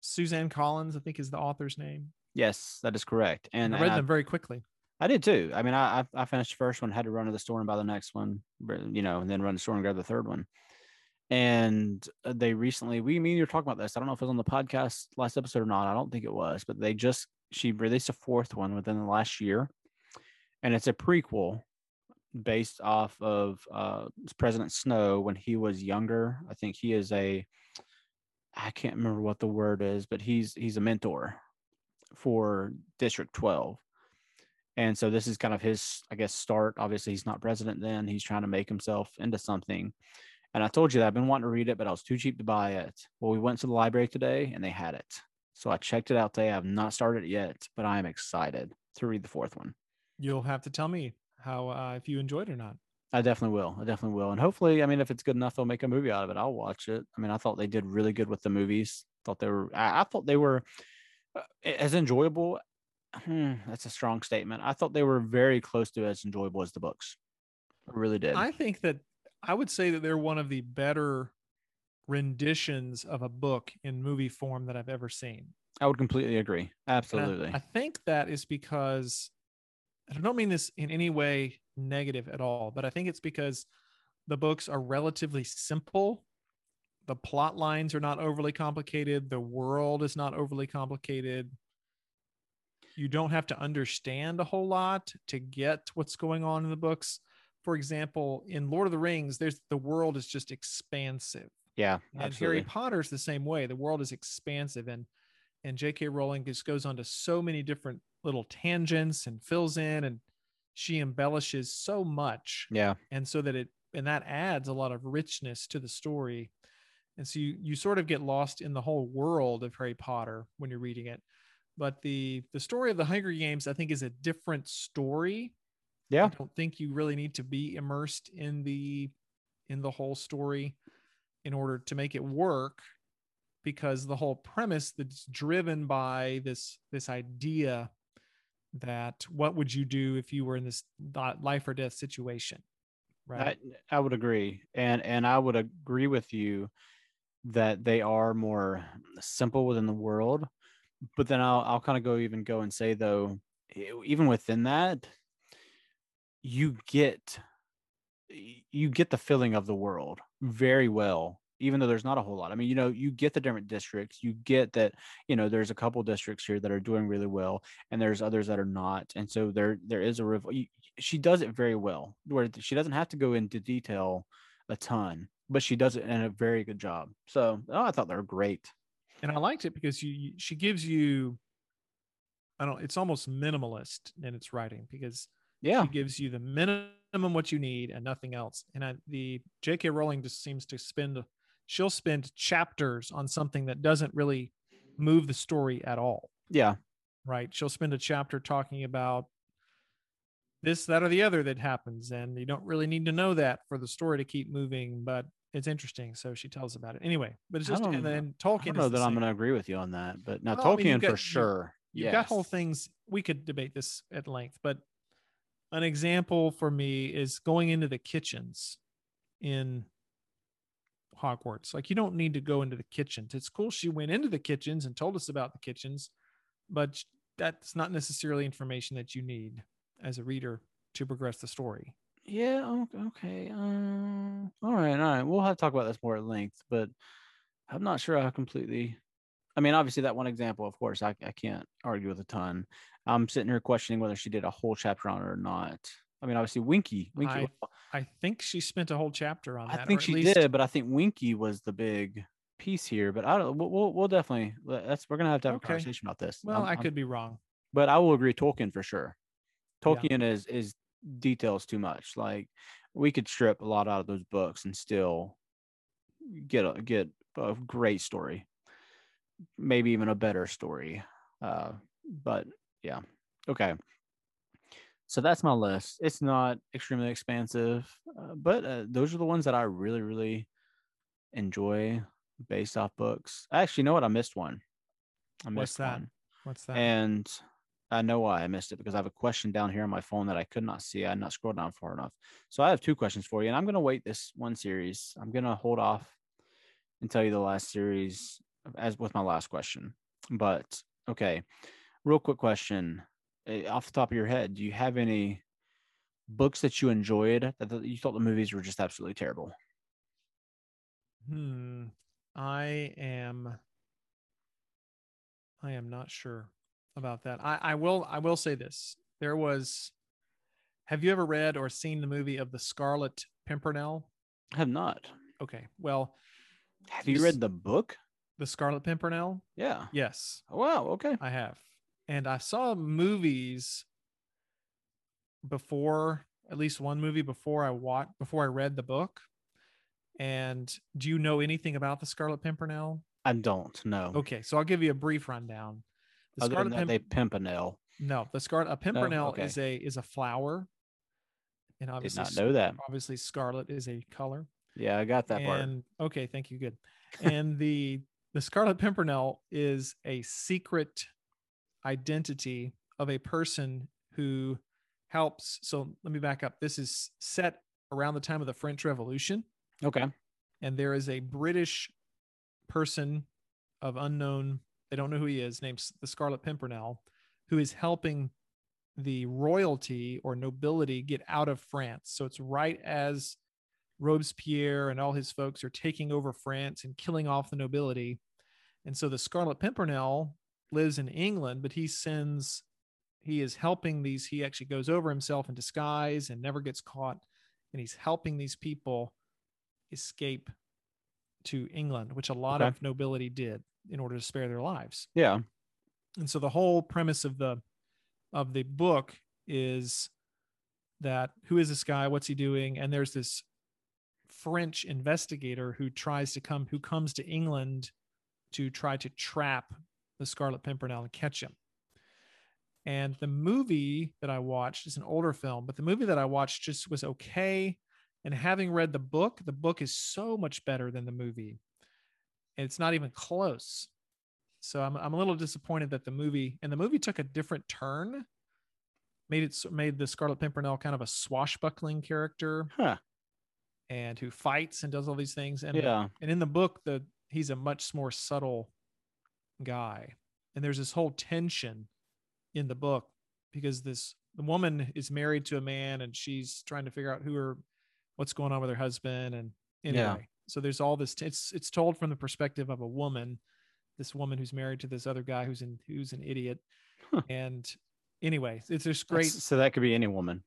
Suzanne Collins, I think, is the author's name. Yes, that is correct. And, I and read I, them very quickly. I did too. I mean, I I I finished the first one, had to run to the store and buy the next one, you know, and then run to the store and grab the third one. And uh, they recently, we mean you're talking about this. I don't know if it was on the podcast last episode or not. I don't think it was, but they just she released a fourth one within the last year, and it's a prequel based off of uh, President Snow when he was younger. I think he is a, I can't remember what the word is, but he's he's a mentor for District Twelve and so this is kind of his, I guess, start. Obviously, he's not president then. He's trying to make himself into something. And I told you that I've been wanting to read it, but I was too cheap to buy it. Well, we went to the library today and they had it. So I checked it out today. I have not started it yet, but I am excited to read the fourth one. You'll have to tell me how uh, if you enjoyed it or not. I definitely will. I definitely will. And hopefully, I mean, if it's good enough, they'll make a movie out of it. I'll watch it. I mean, I thought they did really good with the movies. Thought they were, I, I thought they were uh, as enjoyable. Hmm, that's a strong statement. I thought they were very close to as enjoyable as the books. I really did. I think that I would say that they're one of the better renditions of a book in movie form that I've ever seen. I would completely agree. And I- Absolutely. I, think that is because I don't mean this in any way negative at all, but I think it's because the books are relatively simple. The plot lines are not overly complicated. The world is not overly complicated. You don't have to understand a whole lot to get what's going on in the books. For example, in Lord of the Rings, there's the world is just expansive. yeah, And absolutely. Harry Potter's the same way. The world is expansive and and J.K. Rowling just goes on to so many different little tangents and fills in and she embellishes so much yeah, and so that it and that adds a lot of richness to the story. And so you you sort of get lost in the whole world of Harry Potter when you're reading it. But the the story of the Hunger Games I think is a different story. yeah, I don't think you really need to be immersed in the in the whole story in order to make it work because the whole premise that's driven by this this idea that what would you do if you were in this life or death situation right I, I would agree, and and I would agree with you that they are more simple within the world. But then I'll I'll kind of go even go and say though, even within that, you get you get the feeling of the world very well even though there's not a whole lot. I mean you know you get the different districts you get that you know there's a couple districts here that are doing really well and there's others that are not and so there there is a rev- she does it very well where she doesn't have to go into detail a ton but she does it in a very good job. So oh, i thought they were great. And i liked it because you, you she gives you i don't it's almost minimalist in its writing because yeah. she gives you the minimum what you need and nothing else. And I, the jk rowling just seems to spend she'll spend chapters on something that doesn't really move the story at all. Yeah. Right? She'll spend a chapter talking about this that or the other that happens and you don't really need to know that for the story to keep moving but it's interesting so she tells about it. Anyway but it's just and then i don't know that i'm going to agree with you on that but now Well, I mean, tolkien got- for sure. you've got whole things we could debate this at length but an example for me is going into the kitchens in Hogwarts. Like you don't need to go into the kitchens. It's cool she went into the kitchens and told us about the kitchens, but that's not necessarily information that you need as a reader to progress the story. Yeah. Okay. Um. All right. All right. We'll have to talk about this more at length, but I'm not sure how completely. I mean, obviously that one example, of course, I, I can't argue with a ton. I'm sitting here questioning whether she did a whole chapter on it or not. I mean, obviously Winky, Winky. I, I think she spent a whole chapter on that. I think she least- did, but I think Winky was the big piece here. But I don't. We'll we'll, definitely. That's we're gonna have to have Okay. a conversation about this. Well, I'm- I I'm- could be wrong. but I will agree. Tolkien for sure. Yeah. Tolkien is is details too much. Like we could strip a lot out of those books and still get a get a great story, maybe even a better story. Uh, but yeah, okay. So that's my list. It's not extremely expansive, uh, but uh, those are the ones that I really, really enjoy based off books. I actually, you know what? I missed one. I What's missed that? one. What's that? And I know why I missed it because I have a question down here on my phone that I could not see. I had not scrolled down far enough. So I have two questions for you, and I'm going to wait this one series. I'm going to hold off and tell you the last series as with my last question. But okay, real quick question off the top of your head: Do you have any books that you enjoyed that that you thought the movies were just absolutely terrible? Hmm. I am. I am not sure about that. I, I will. I will say this. There was. Have you ever read or seen the movie of the Scarlet Pimpernel? I have not. Okay. Well, Have you read the book? the Scarlet Pimpernel. Yeah. Yes, Oh, wow. Okay. I have, and I saw movies before. At least one movie before I watched before I read the book. And do you know anything about the Scarlet Pimpernel? I don't know. Okay, so I'll give you a brief rundown. The Other than Scarlet that, Pimp- they pimpernel. no, the scarlet a pimpernel oh, okay. is a is a flower, and Did obviously not know that. obviously scarlet is a color. Yeah, I got that part. okay, thank you, good. And the the Scarlet Pimpernel is a secret identity of a person who helps. So let me back up. This is set around the time of the French Revolution Okay. and there is a British person of unknown, they don't know who he is, named the Scarlet Pimpernel, who is helping the royalty or nobility get out of France. So it's right as Robespierre and all his folks are taking over France and killing off the nobility. And so the Scarlet Pimpernel lives in England, but he sends, he is helping these, he actually goes over himself in disguise and never gets caught. And he's helping these people escape to England, which a lot Okay. of nobility did in order to spare their lives. Yeah. And so the whole premise of the of the book is that who is this guy? What's he doing? And there's this French investigator who tries to come who comes to England to try to trap the Scarlet Pimpernel and catch him. And the movie that I watched is an older film, but the movie that I watched just was okay. And having read the book, the book is so much better than the movie. And it's not even close. So I'm I'm a little disappointed that the movie and the movie took a different turn, made it made the Scarlet Pimpernel kind of a swashbuckling character Huh. and who fights and does all these things. And Yeah. and in the book, the he's a much more subtle guy. And there's this whole tension in the book because this the woman is married to a man and she's trying to figure out who her what's going on with her husband and anyway Yeah. so there's all this it's it's told from the perspective of a woman this woman who's married to this other guy who's in who's an idiot Huh. and anyway it's just great That's- So that could be any woman.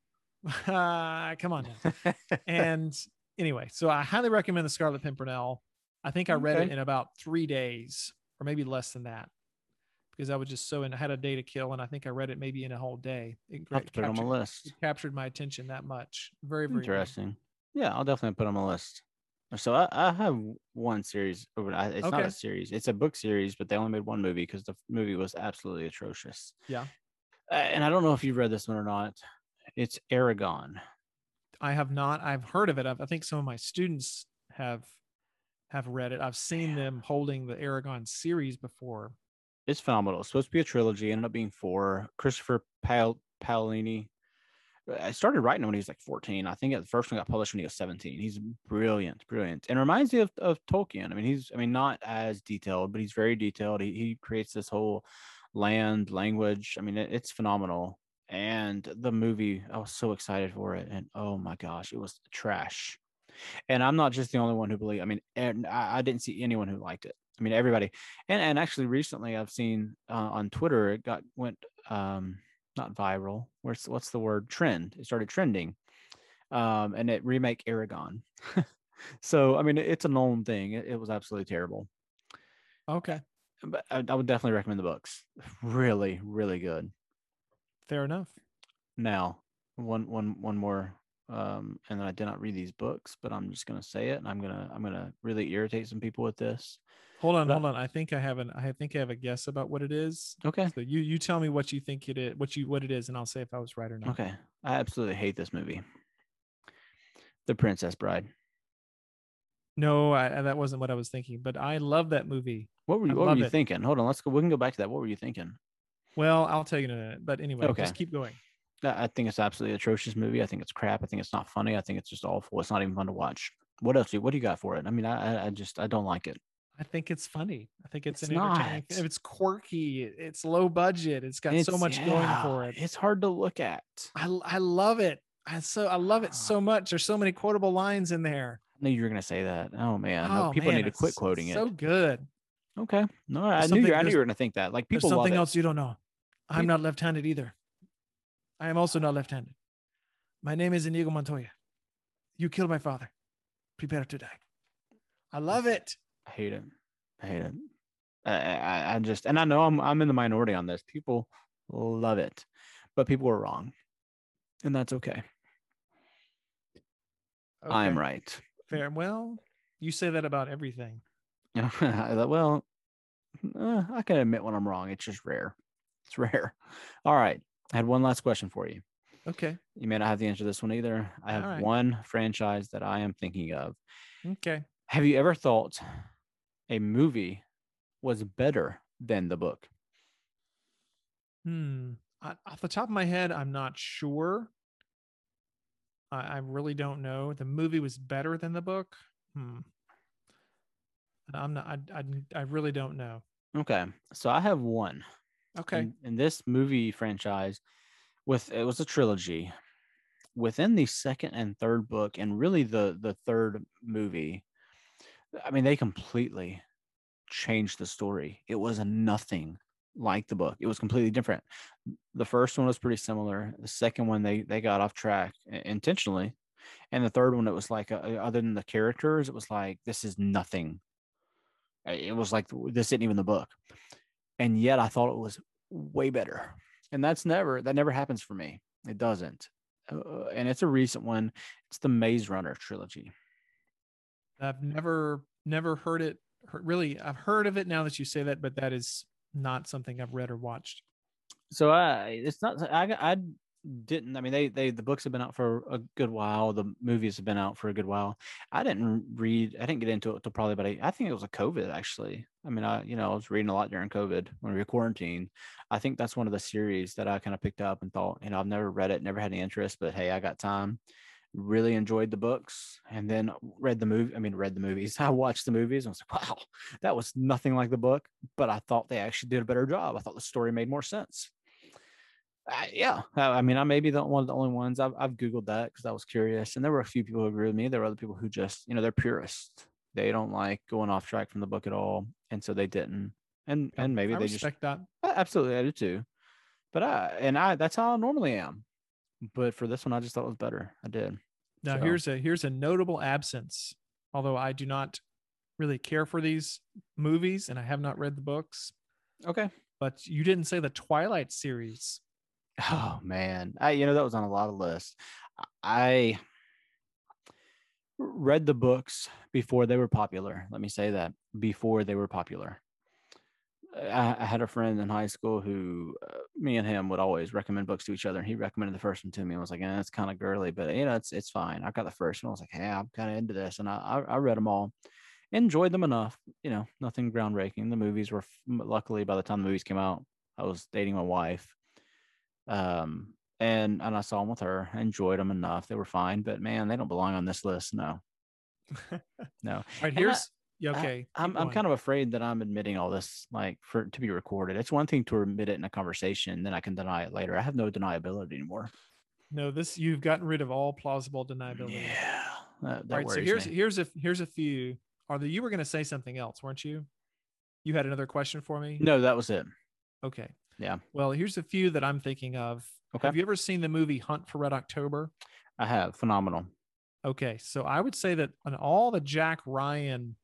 Uh, *laughs* come on *laughs* and anyway, so I highly recommend the Scarlet Pimpernel. I think I read it in about three days, or maybe less than that, because I was just so in. I had a day to kill, and I think I read it maybe in a whole day. It, I'll to put it on my captured, list. it captured my attention that much. Very, very. Interesting. Yeah, I'll definitely put on my list. So I, I have one series over. It's not a series. It's a book series, but they only made one movie because the movie was absolutely atrocious. Yeah. Uh, and I don't know if you've read this one or not. It's Eragon. I have not. I've heard of it. I've, I think some of my students have have read it. I've seen them holding the Eragon series before. It's phenomenal. It's supposed to be a trilogy. Ended up being four. Christopher Pal- Paolini I started writing when he was like 14. I think the first one got published when he was 17. He's brilliant, brilliant, and reminds me of, of Tolkien. I mean, he's I mean not as detailed, but he's very detailed. He he creates this whole land, language. I mean, it, it's phenomenal. And the movie, I was so excited for it, and oh my gosh, it was trash. And I'm not just the only one who believe. I mean, and I, I didn't see anyone who liked it. I mean, everybody. And and actually, recently I've seen uh, on Twitter it got went um not viral. What's what's the word? Trend. It started trending, um, and it remake eragon *laughs* so I mean, it's a known thing. It, it was absolutely terrible. Okay, but I, I, would definitely recommend the books. Really, really good. Fair enough. Now, one one one more, um, and then I did not read these books, but I'm just gonna say it, and I'm gonna I'm gonna really irritate some people with this. Hold on, but hold on. I think I have an I think I have a guess about what it is. Okay. So you you tell me what you think it is, what you what it is, and I'll say if I was right or not. Okay. I absolutely hate this movie. The Princess Bride. No, I, that wasn't what I was thinking, but I love that movie. What were you, what were you thinking? Hold on, let's go. We can go back to that. What were you thinking? Well, I'll tell you in a minute. But anyway, okay. just keep going. I think it's absolutely atrocious movie. I think it's crap. I think it's not funny. I think it's just awful. It's not even fun to watch. What else? Do you, what do you got for it? I mean, I I just I don't like it. I think it's funny. I think it's, it's an entertaining. Not. It's quirky. It's low budget. It's got it's, so much yeah, going for it. It's hard to look at. I I love it. I so I love it ah. so much. There's so many quotable lines in there. I knew you were gonna say that. Oh man, oh, people man, need to quit quoting it. So good. Okay. No, I knew you. I knew you were gonna think that. Like people. There's something else you don't know. I'm not left-handed either. I am also not left-handed. My name is Inigo Montoya. You killed my father. Prepare to die. I love it. I hate it. I hate it. I, I, I just, and I know I'm, I'm in the minority on this. People love it, but people are wrong, and that's okay. okay. I'm right. Fair. Well, you say that about everything. *laughs* well, uh, I can admit when I'm wrong. It's just rare. It's rare. All right. I had one last question for you. Okay. You may not have the answer to this one either. I have right. one franchise that I am thinking of. Okay. Have you ever thought a movie was better than the book? Hmm. I, off the top of my head, I'm not sure. I, I really don't know. The movie was better than the book. Hmm. I'm not. I, I, I really don't know. Okay, so I have one. Okay. In, this movie franchise, with it was a trilogy. Within the second and third book, and really the the third movie, I mean, they completely changed the story. It was nothing like the book. It was completely different. The first one was pretty similar. The second one, they they got off track intentionally, and the third one, it was like uh, other than the characters, it was like this is nothing. It was like this isn't even the book, and yet I thought it was way better. And that's never that never happens for me. It doesn't. Uh, and it's a recent one. It's the Maze Runner trilogy. I've never never heard it. Really, I've heard of it now that you say that, but that is not something I've read or watched. So I, it's not. I I didn't. I mean, they they the books have been out for a good while. The movies have been out for a good while. I didn't read. I didn't get into it until probably about. I think it was a COVID actually. I mean, I you know I was reading a lot during COVID when we were quarantined. I think that's one of the series that I kind of picked up and thought, you know, I've never read it, never had any interest, but hey, I got time really enjoyed the books and then read the movie. I mean, read the movies. *laughs* I watched the movies and I was like, wow, that was nothing like the book, but I thought they actually did a better job. I thought the story made more sense. Uh, yeah, I mean, I may be the one of the only ones. I've, I've Googled that because I was curious. And there were a few people who agree with me. There were other people who just, you know, they're purists. They don't like going off track from the book at all. And so they didn't. And and maybe I they just respect that. Absolutely, I do too. But I and I that's how I normally am. But for this one, I just thought it was better. I did. Now so. here's a here's a notable absence. Although I do not really care for these movies and I have not read the books. Okay. But you didn't say the Twilight series. Oh man. I you know that was on a lot of lists. I read the books before they were popular. Let me say that before they were popular. I, I had a friend in high school who uh, me and him would always recommend books to each other, and he recommended the first one to me. I was like, "Yeah, it's kind of girly, but you know, it's it's fine." I got the first one. I was like, "Hey, I'm kind of into this," and I, I, I read them all, enjoyed them enough. You know, nothing groundbreaking. The movies were luckily by the time the movies came out, I was dating my wife. Um, and and I saw them with her. I Enjoyed them enough. They were fine, but man, they don't belong on this list. No, *laughs* no. All right, I- here's yeah, okay. I'm I'm kind of afraid that I'm admitting all this like for to be recorded. It's one thing to admit it in a conversation, then I can deny it later. I have no deniability anymore. no. This you've gotten rid of all plausible deniability. Yeah, that, that right, so here's me. here's a here's a few. Are the you were going to say something else, weren't you? You had another question for me. No, that was it. Okay. Yeah. Well, here's a few that I'm thinking of. Okay. Have you ever seen the movie Hunt for Red October? I have phenomenal. Okay, so I would say that on all the Jack Ryan,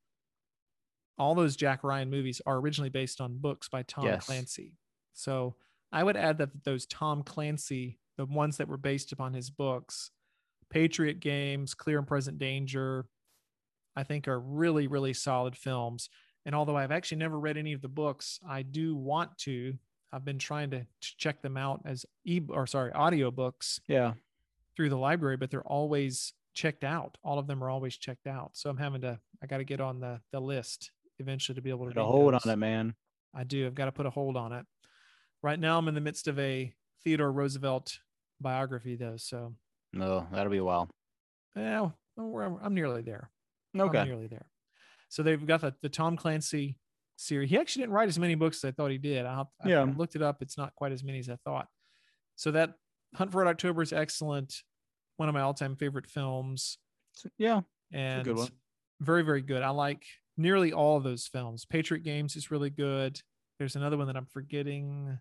all those Jack Ryan movies are originally based on books by Tom Yes. Clancy. So I would add that those Tom Clancy, the ones that were based upon his books, Patriot Games, Clear and Present Danger, I think are really, really solid films. And although I've actually never read any of the books, I do want to. I've been trying to, to check them out as e or sorry, audiobooks Yeah, through the library, but they're always checked out. All of them are always checked out. So I'm having to, I got to get on the the list eventually to be able to put a hold those. on it, man. I do. I've got to put a hold on it. Right now, I'm in the midst of a Theodore Roosevelt biography, though. So, No, that'll be a while. yeah, well, I'm nearly there. I'm Okay. nearly there. So they've got the, the Tom Clancy series. He actually didn't write as many books as I thought he did. I, I Yeah. looked it up. It's not quite as many as I thought. So that Hunt for Red October is excellent. One of my all-time favorite films, Yeah, and good one. very very good. I like nearly all of those films. Patriot Games is really good. There's another one that I'm forgetting.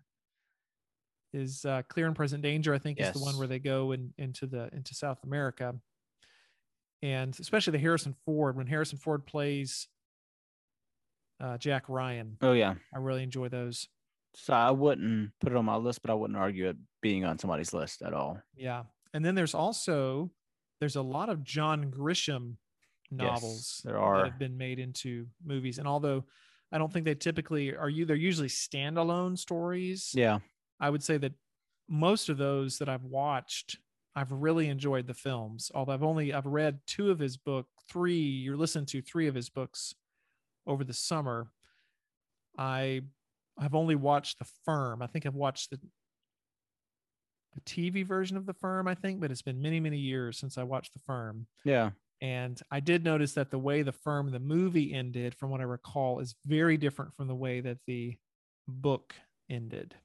Is uh, Clear and Present Danger? I think is the one where they go in, into the into South America, and especially the Harrison Ford when Harrison Ford plays uh, Jack Ryan. Oh yeah. I really enjoy those. So I wouldn't put it on my list, but I wouldn't argue it being on somebody's list at all. Yeah, and then there's also there's a lot of John Grisham novels there that have been made into movies, and although I don't think they typically are you they're usually standalone stories. Yeah. I would say that most of those that I've watched, I've really enjoyed the films. Although I've only I've read two of his book, three you're listening to three of his books over the summer. I have only watched The Firm. I think I've watched the the TV version of The Firm, I think, but it's been many, many years since I watched The Firm. Yeah. And I did notice that the way The Firm, the movie ended, from what I recall, is very different from the way that the book ended.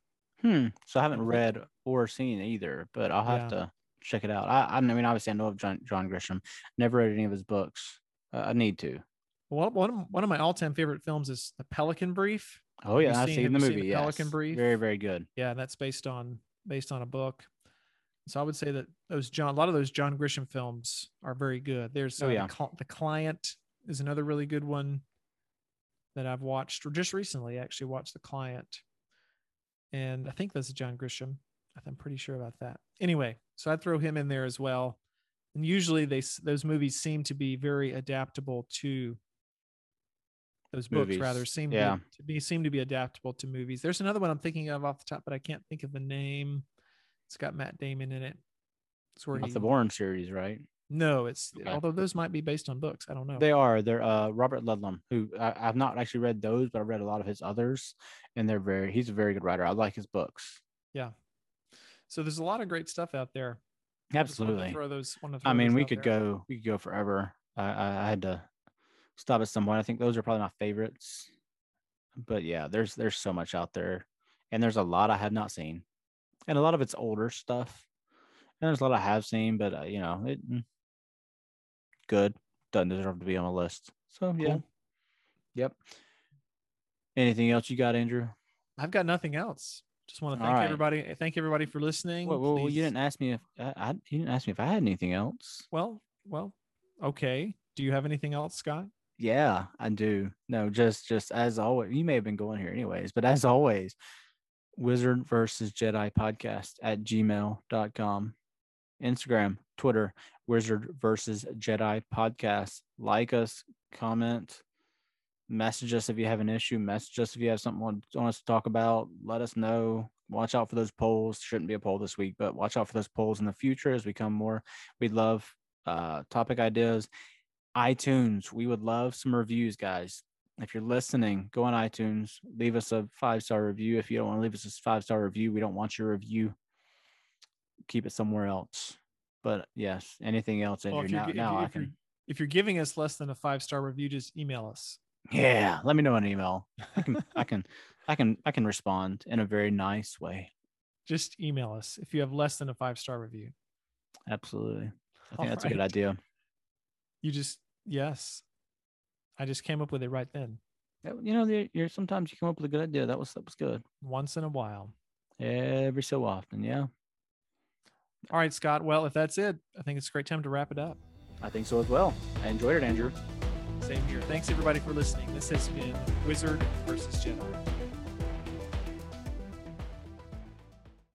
Hmm. So I haven't read or seen either, but I'll have Yeah. to check it out. I, I mean, obviously, I know of John, John Grisham. Never read any of his books. Uh, I need to. Well, one of, one of my all-time favorite films is The Pelican Brief. Oh yeah, I've seen- seen, the you seen movie. The Pelican. Brief? Very, very good. Yeah, and that's based on based on a book. So I would say that those John, a lot of those John Grisham films are very good. There's Oh, uh, yeah. the, the Client is another really good one that I've watched or just recently. Actually, watched The Client, and I think that's John Grisham. I'm pretty sure about that. Anyway, so I'd throw him in there as well. And usually, they those movies seem to be very adaptable to those books. Rather seem yeah. to, be, seem to be adaptable to movies. There's another one I'm thinking of off the top, but I can't think of the name. It's got Matt Damon in it. It's where Not he, the Bourne series, right? no, it's Okay. although those might be based on books. I don't know. They are. They're uh Robert Ludlum, who I, I've not actually read those, but I've read a lot of his others, and they're very. He's a very good writer. I like his books. yeah. So there's a lot of great stuff out there. I just wanted to Absolutely. Throw those. I mean, we could there. go. We could go forever. I, I had to stop at some point. I think those are probably my favorites. But yeah, there's there's so much out there, and there's a lot I have not seen, and a lot of it's older stuff. And there's a lot I have seen, but uh, you know, it mm, good doesn't deserve to be on a list. So yeah, yep. Anything else you got, Andrew? I've got nothing else. Just want to thank right. everybody. Thank everybody for listening. Well, well, well, you didn't ask me if I, I you didn't ask me if I had anything else. Well, well, okay. Do you have anything else, Scott? Yeah, I do. No, just just as always. You may have been going here anyways, but as always, Wizard versus Jedi podcast at gmail.com. Instagram, Twitter, Wizard versus Jedi podcast. Like us, comment, message us if you have an issue, message us if you have something want, want us to talk about. Let us know. Watch out for those polls. Shouldn't be a poll this week, but watch out for those polls in the future as we come more. We'd love uh, topic ideas iTunes. We would love some reviews, guys. If you're listening, go on iTunes, leave us a five star review. If you don't want to leave us a five star review, we don't want your review. keep it somewhere else. But yes, anything else, Well, Andrew? if you're, now, if, now I if, you're, can. if you're giving us less than a five star review, just email us. Yeah, let me know an email. I can, I *laughs* can, I can, I can respond in a very nice way. Just email us if you have less than a five star review. Absolutely. I think All that's a good idea. You just yes, I just came up with it right then. You know, there- you're sometimes you come up with a good idea. That was that was good. Once in a while. Every so often, yeah. All right, Scott. Well, if that's it, I think it's a great time to wrap it up. I think so as well. I enjoyed it, Andrew. Same here. Thanks everybody for listening. This has been Wizard versus Jedi.